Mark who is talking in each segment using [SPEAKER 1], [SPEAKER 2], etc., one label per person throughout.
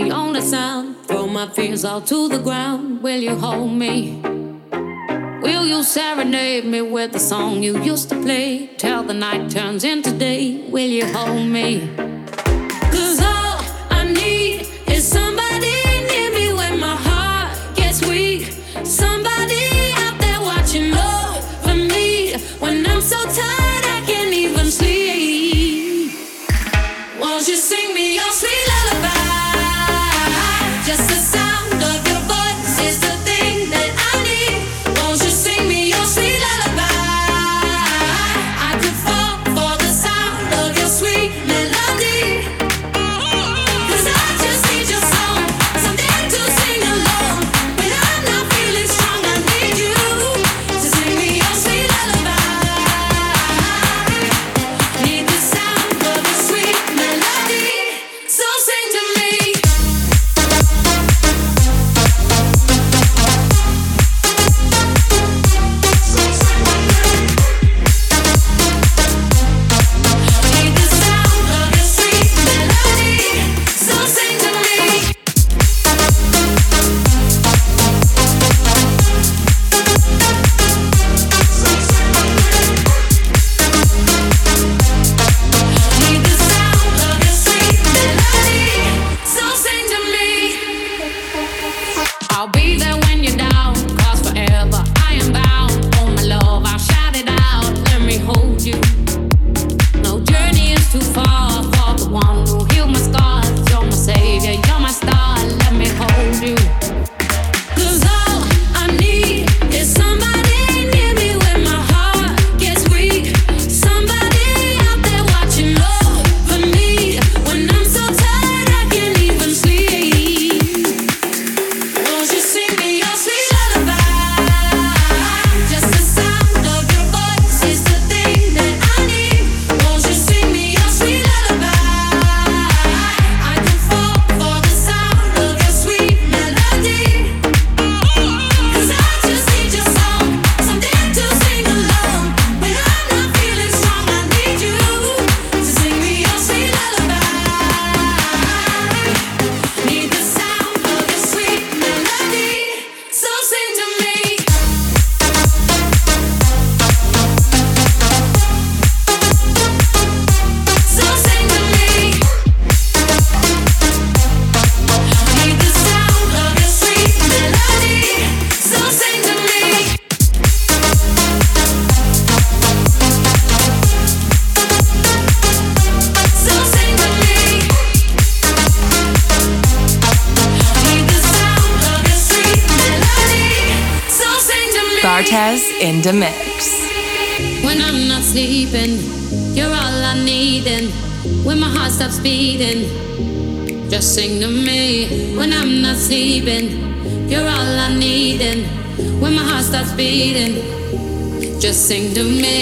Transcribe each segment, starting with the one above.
[SPEAKER 1] the only sound. Throw my fears all to the ground. Will you hold me? Will you serenade me with the song you used to play? Till the night turns into day. Will you hold me? All I need is somebody near me when my heart gets weak. Somebody Just sing to me.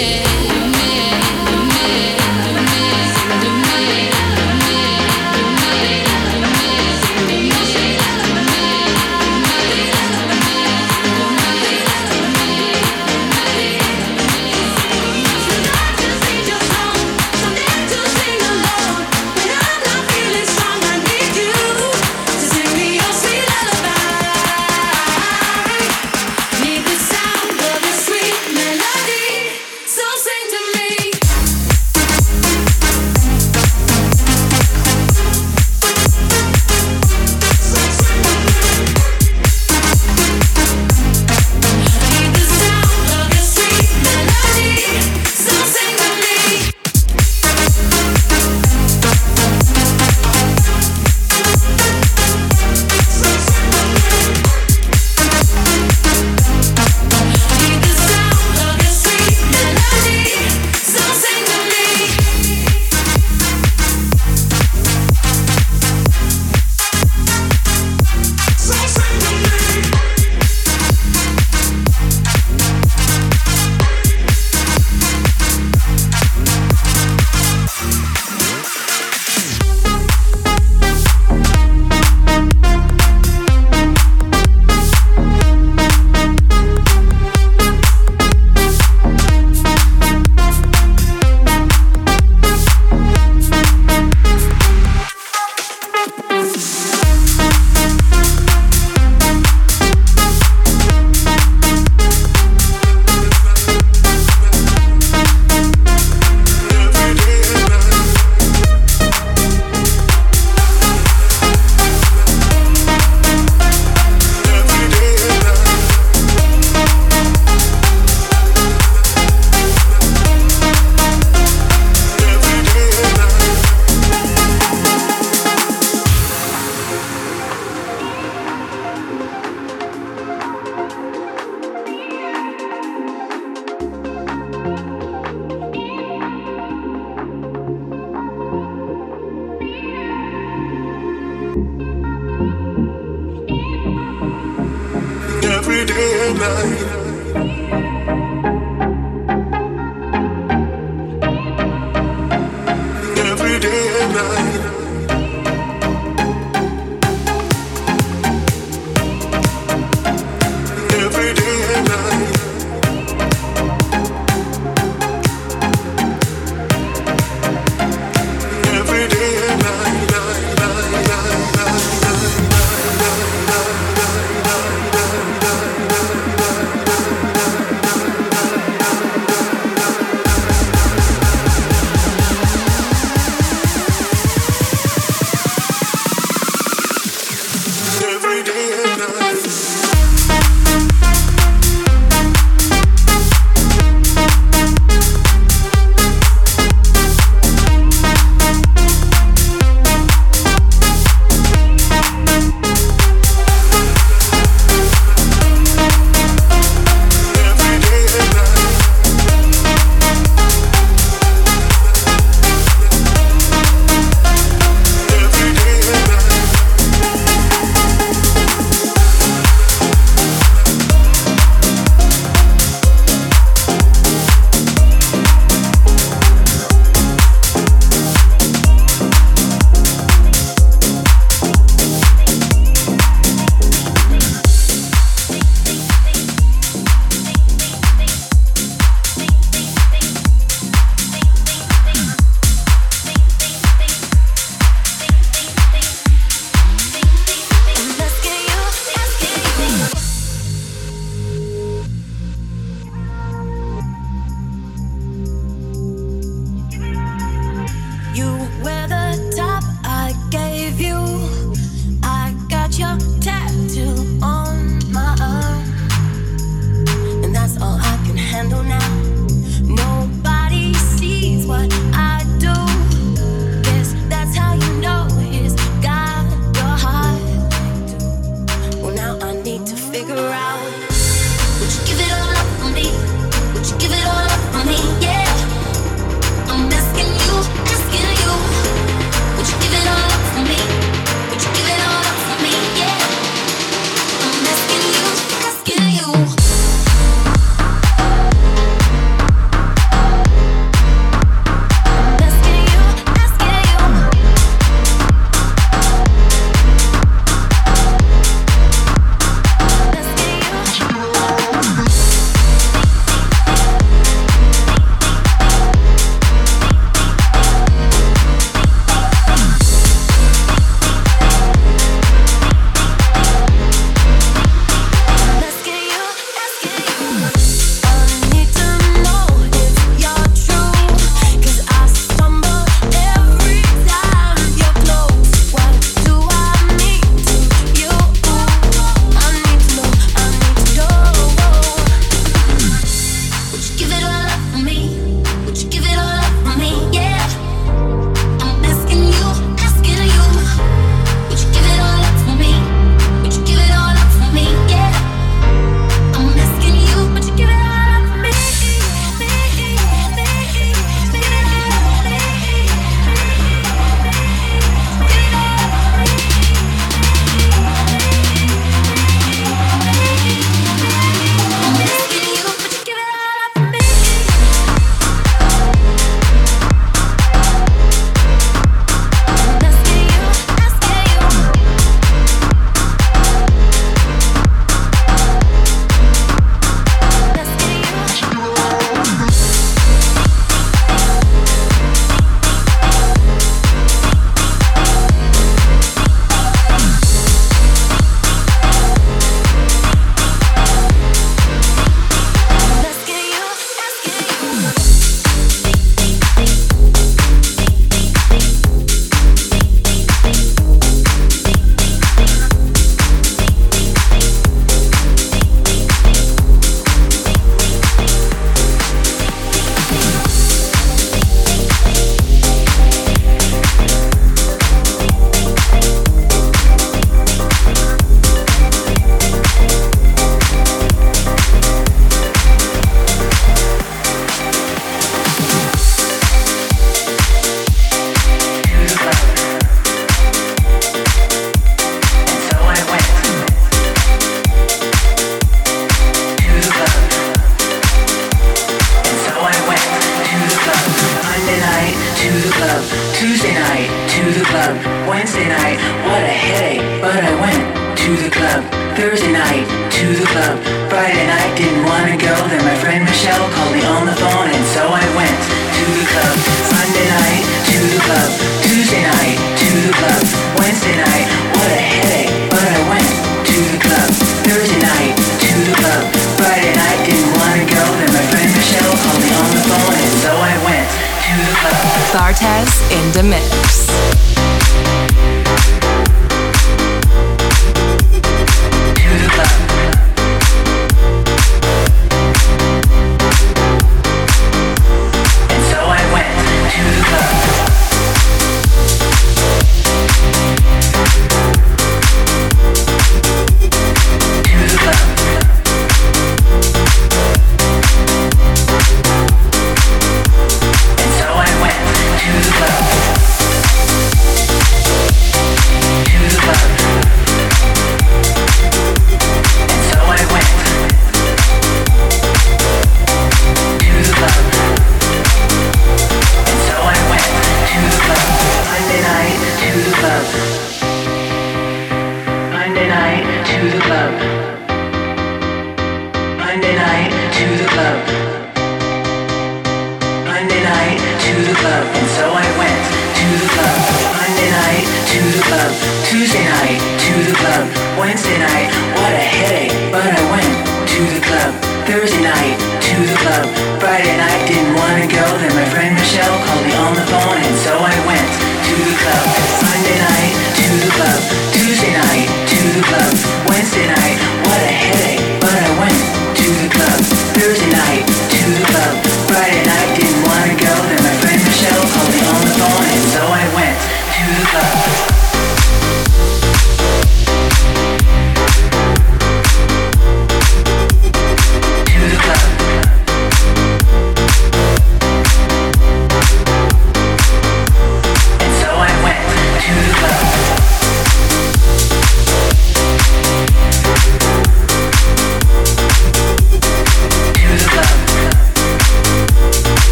[SPEAKER 2] Club.
[SPEAKER 3] Bartez in the mix.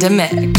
[SPEAKER 1] Bartez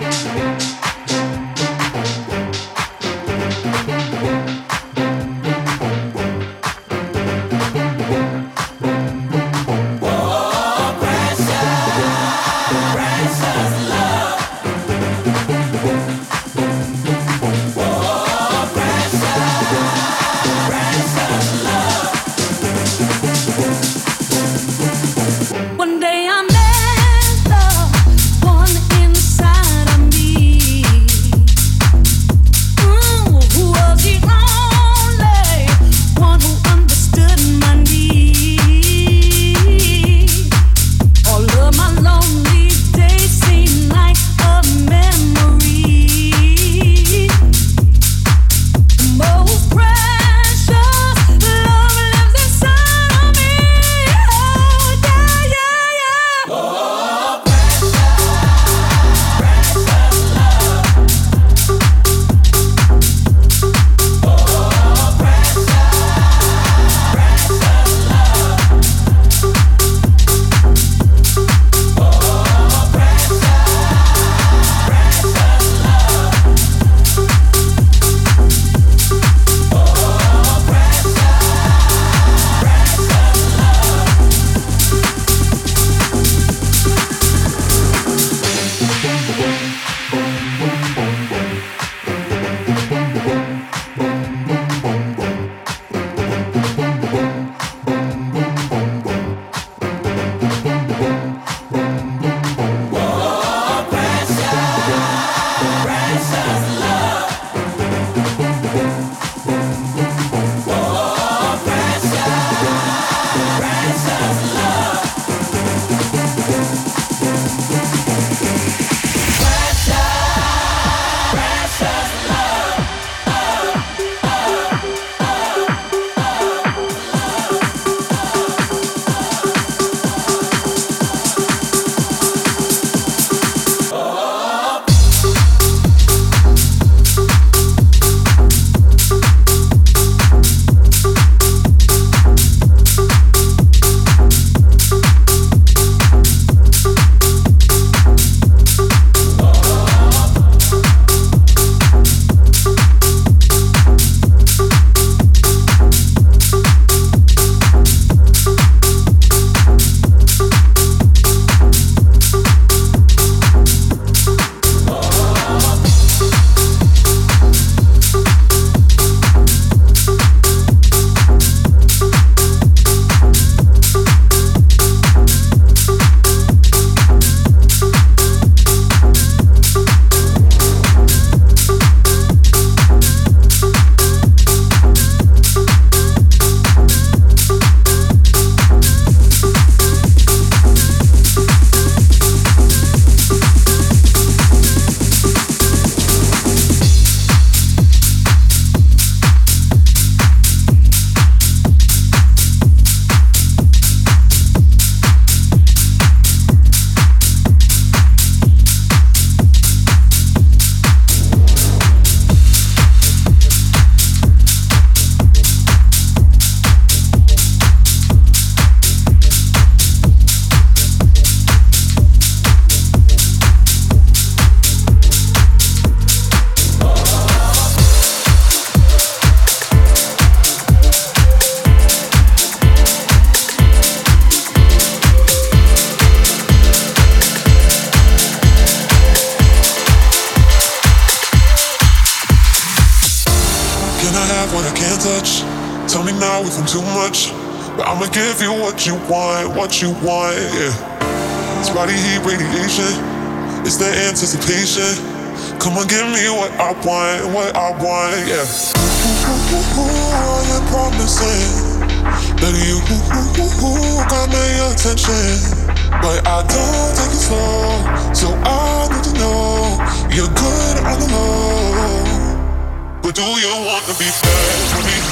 [SPEAKER 1] in
[SPEAKER 4] now I'm too much. But I'ma give you what you want, what you want, yeah. It's body heat radiation, it's the anticipation. Come on, give me what I want, what I want, yeah. I am promising that you got my attention. But I don't take it slow, so I need to know you're good on the low. But do you want to be bad for me?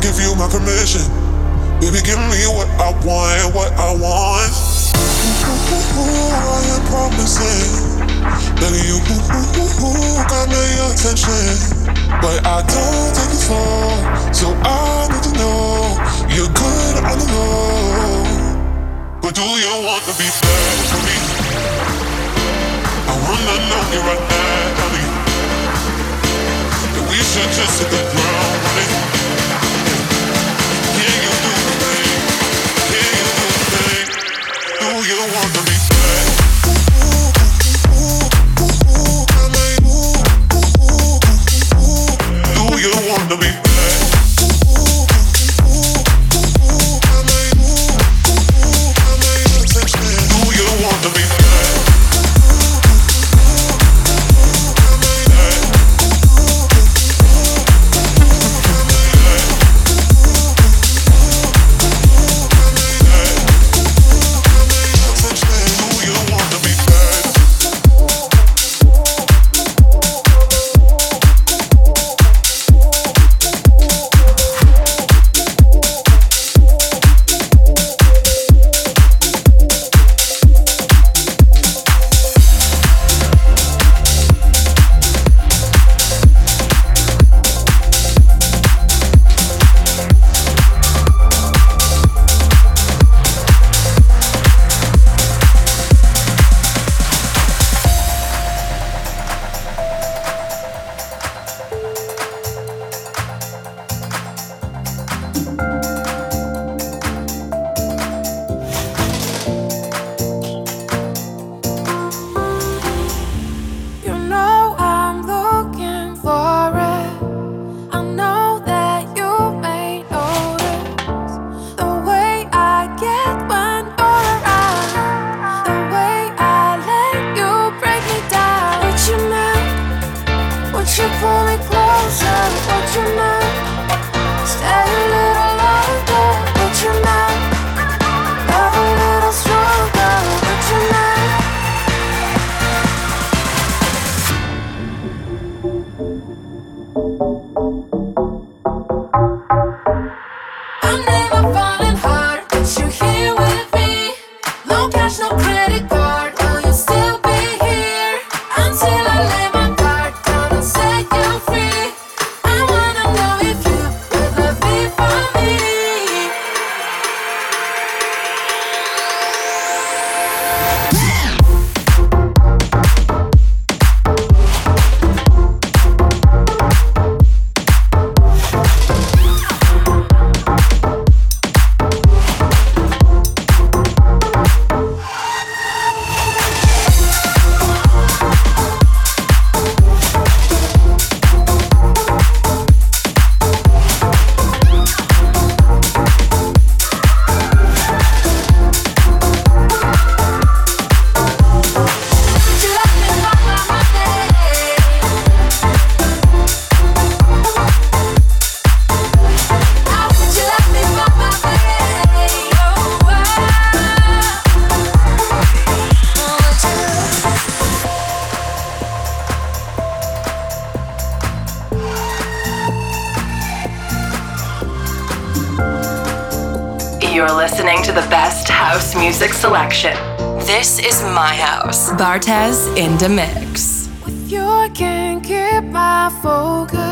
[SPEAKER 4] Give you my permission. Baby, give me what I want, what I want. I am promising that you got my attention. But I don't take it slow, so I need to know you're good on the low. But do you want to be bad for me? I wanna know you right now, honey. That we should just hit the ground i don't want
[SPEAKER 5] them. Bartez in the mix.
[SPEAKER 6] With you, I
[SPEAKER 1] can't keep my focus.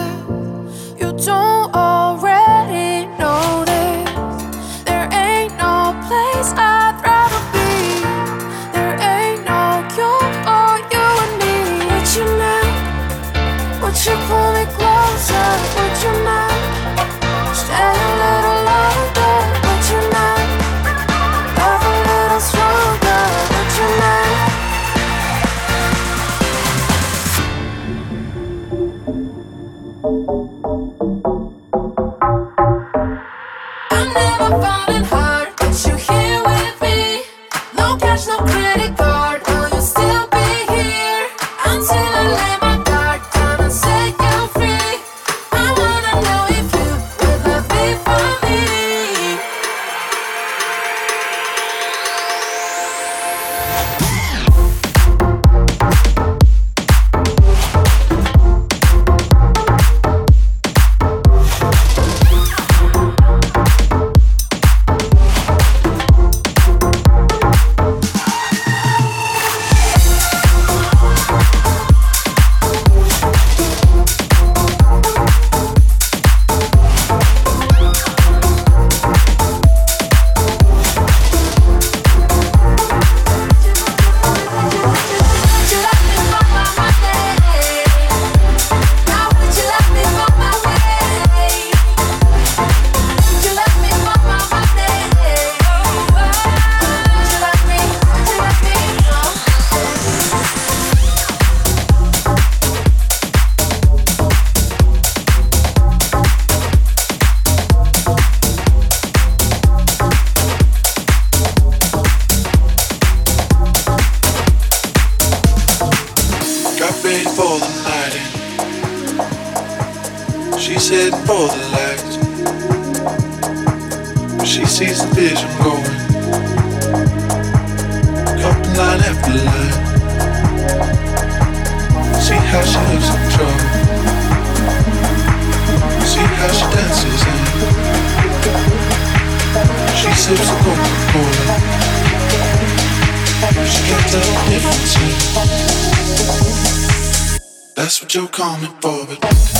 [SPEAKER 1] what you're coming for, but.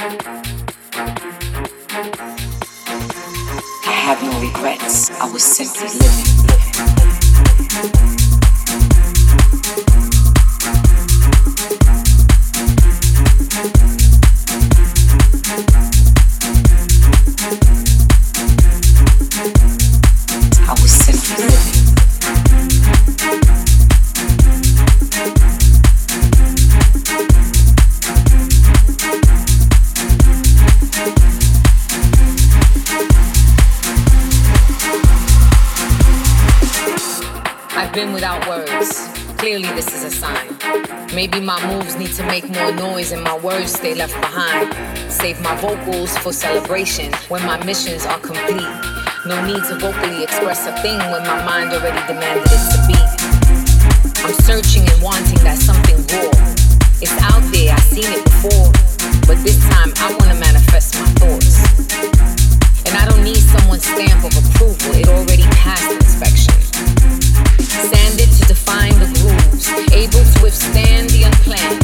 [SPEAKER 1] I
[SPEAKER 2] have no regrets. I was simply living. living.
[SPEAKER 7] Clearly, this is a sign. Maybe my moves need to make more noise and my words stay left behind. Save my vocals for celebration when my missions are complete. No need to vocally express a thing when my mind already demanded it to be. I'm searching and wanting that something raw. It's out there, I've seen it before. But this time I wanna manifest my thoughts. And I don't need someone's stamp of approval, it already passed withstand the unplanned.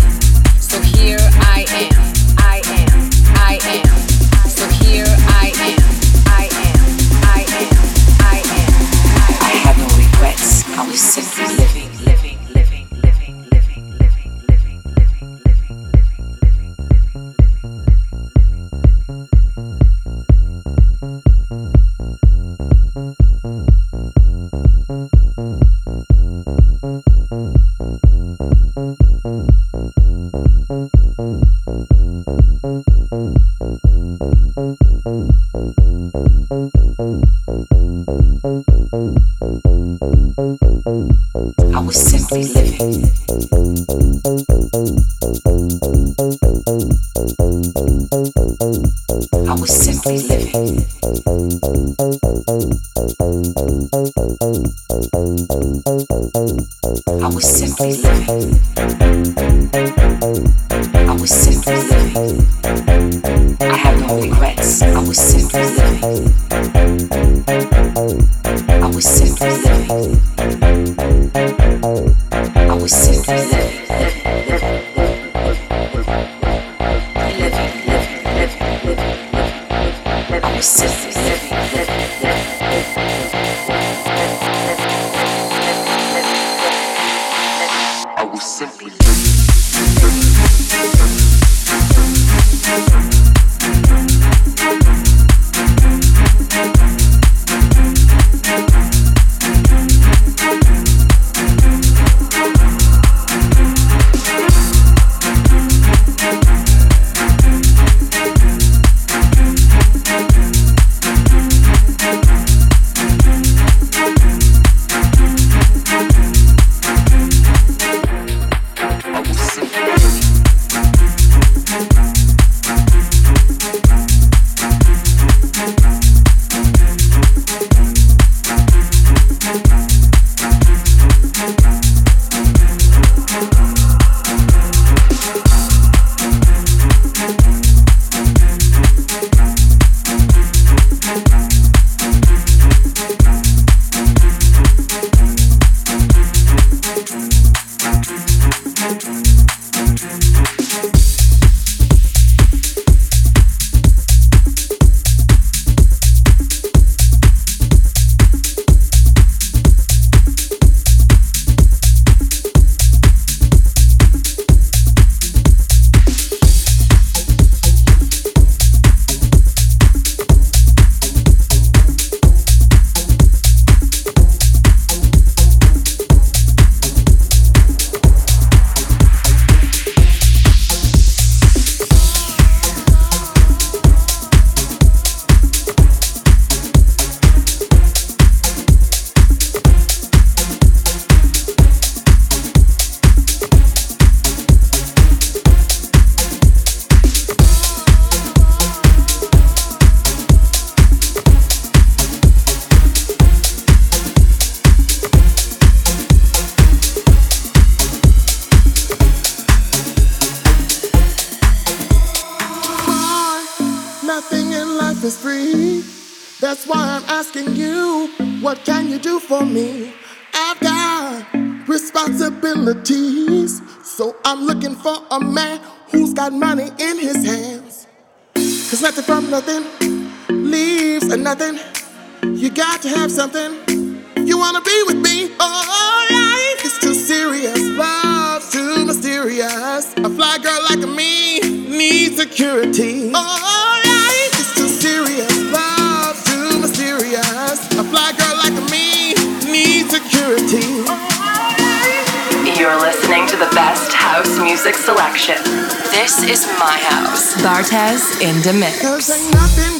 [SPEAKER 3] in the mix.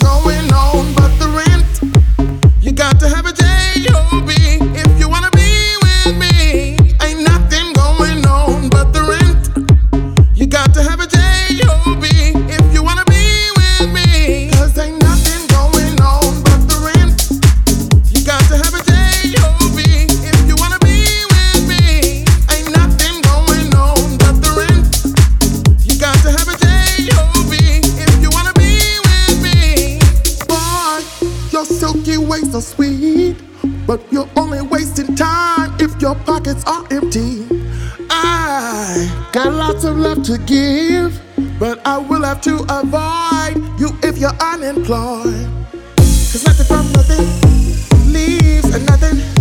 [SPEAKER 8] But you're only wasting time if your pockets are empty. I got lots of love to give, but I will have to avoid you if you're unemployed. Cause nothing from nothing leaves nothing.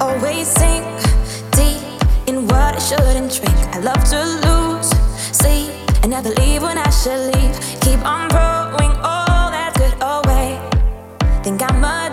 [SPEAKER 9] always sink deep in what I shouldn't drink. I love to lose sleep and never leave when I should leave. Keep on throwing all oh, that good oh, away. Think I'm a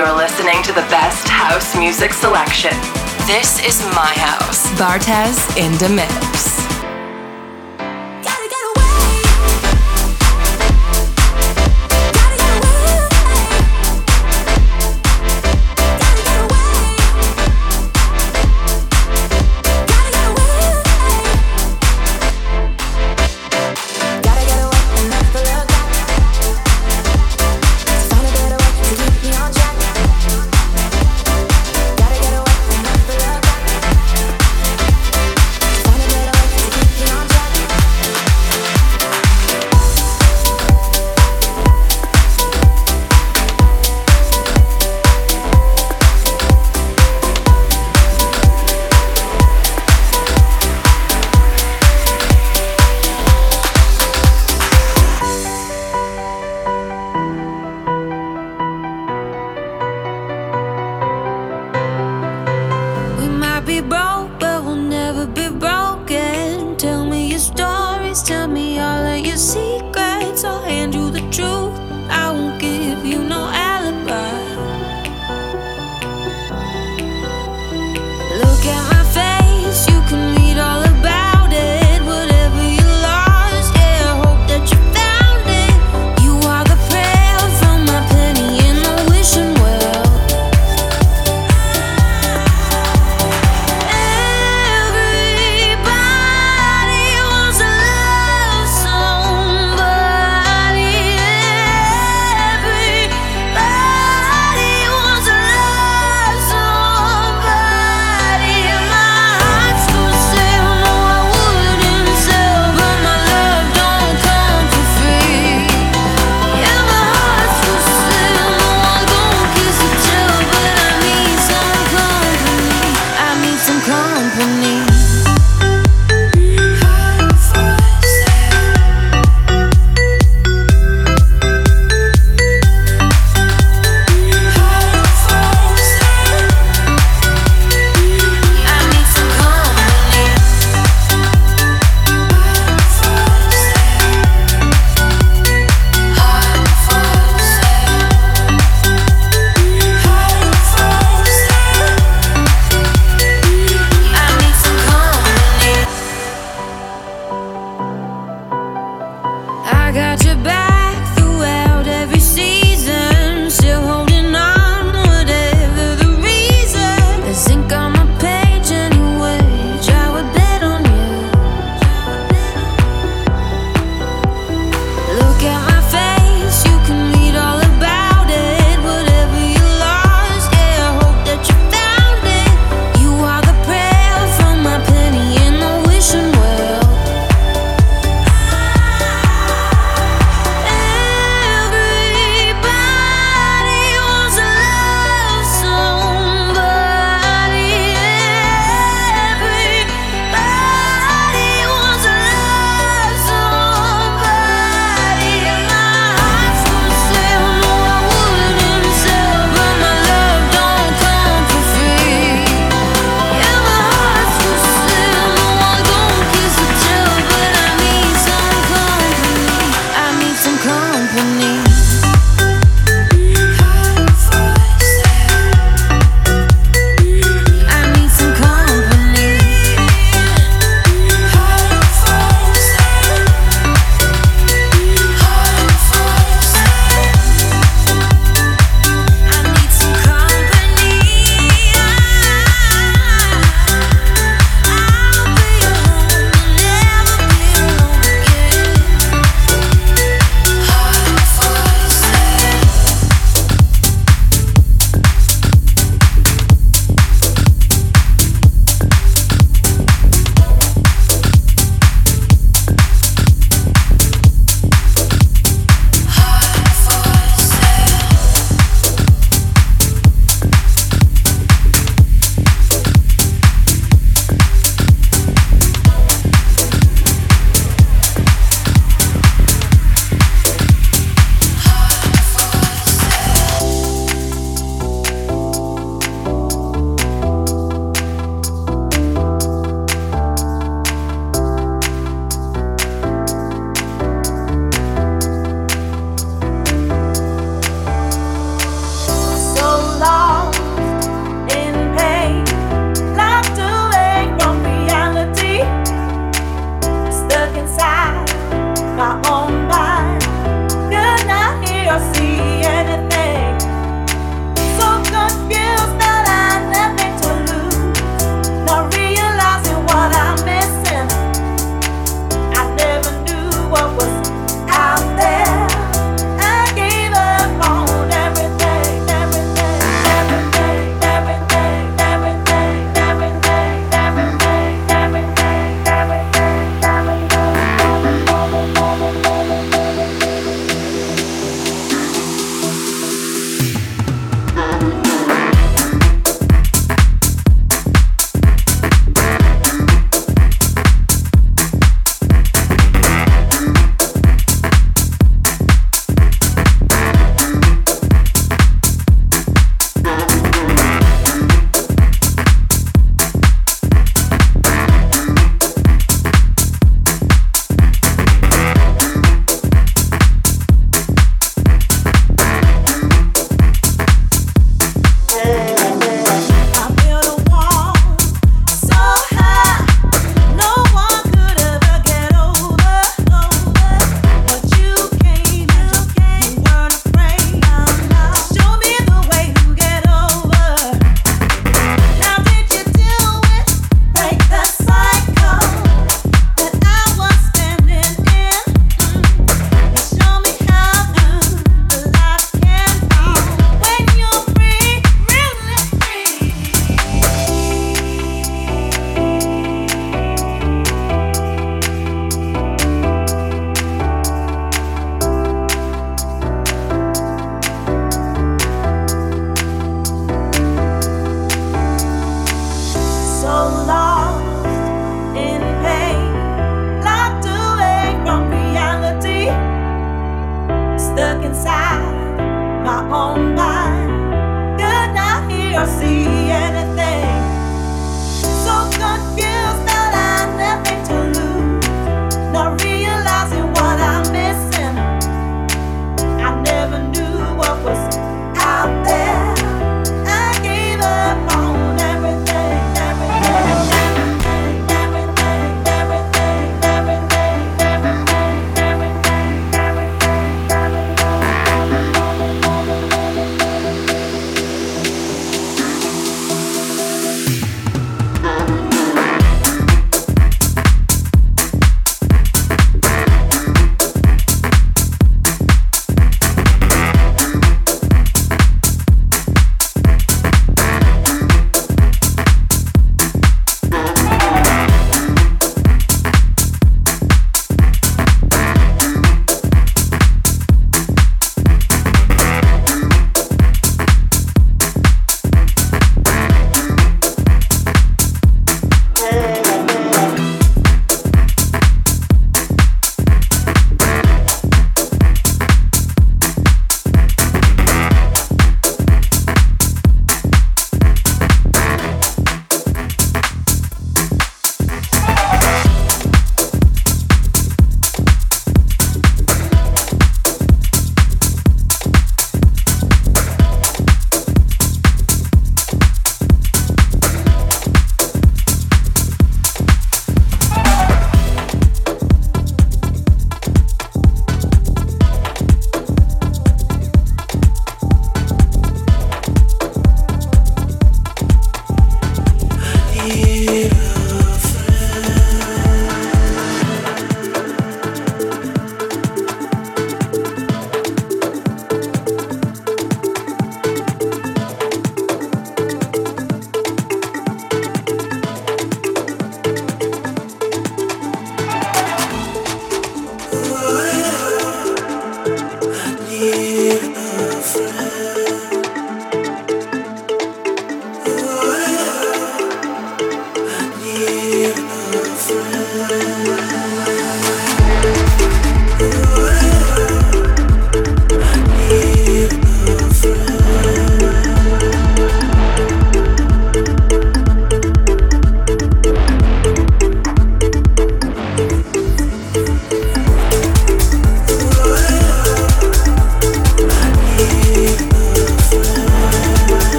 [SPEAKER 3] You're listening to the best house music selection. This is my house. Bartez in the Mix.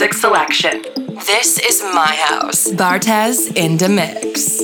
[SPEAKER 5] House music selection. This is my house. Bartez in the mix.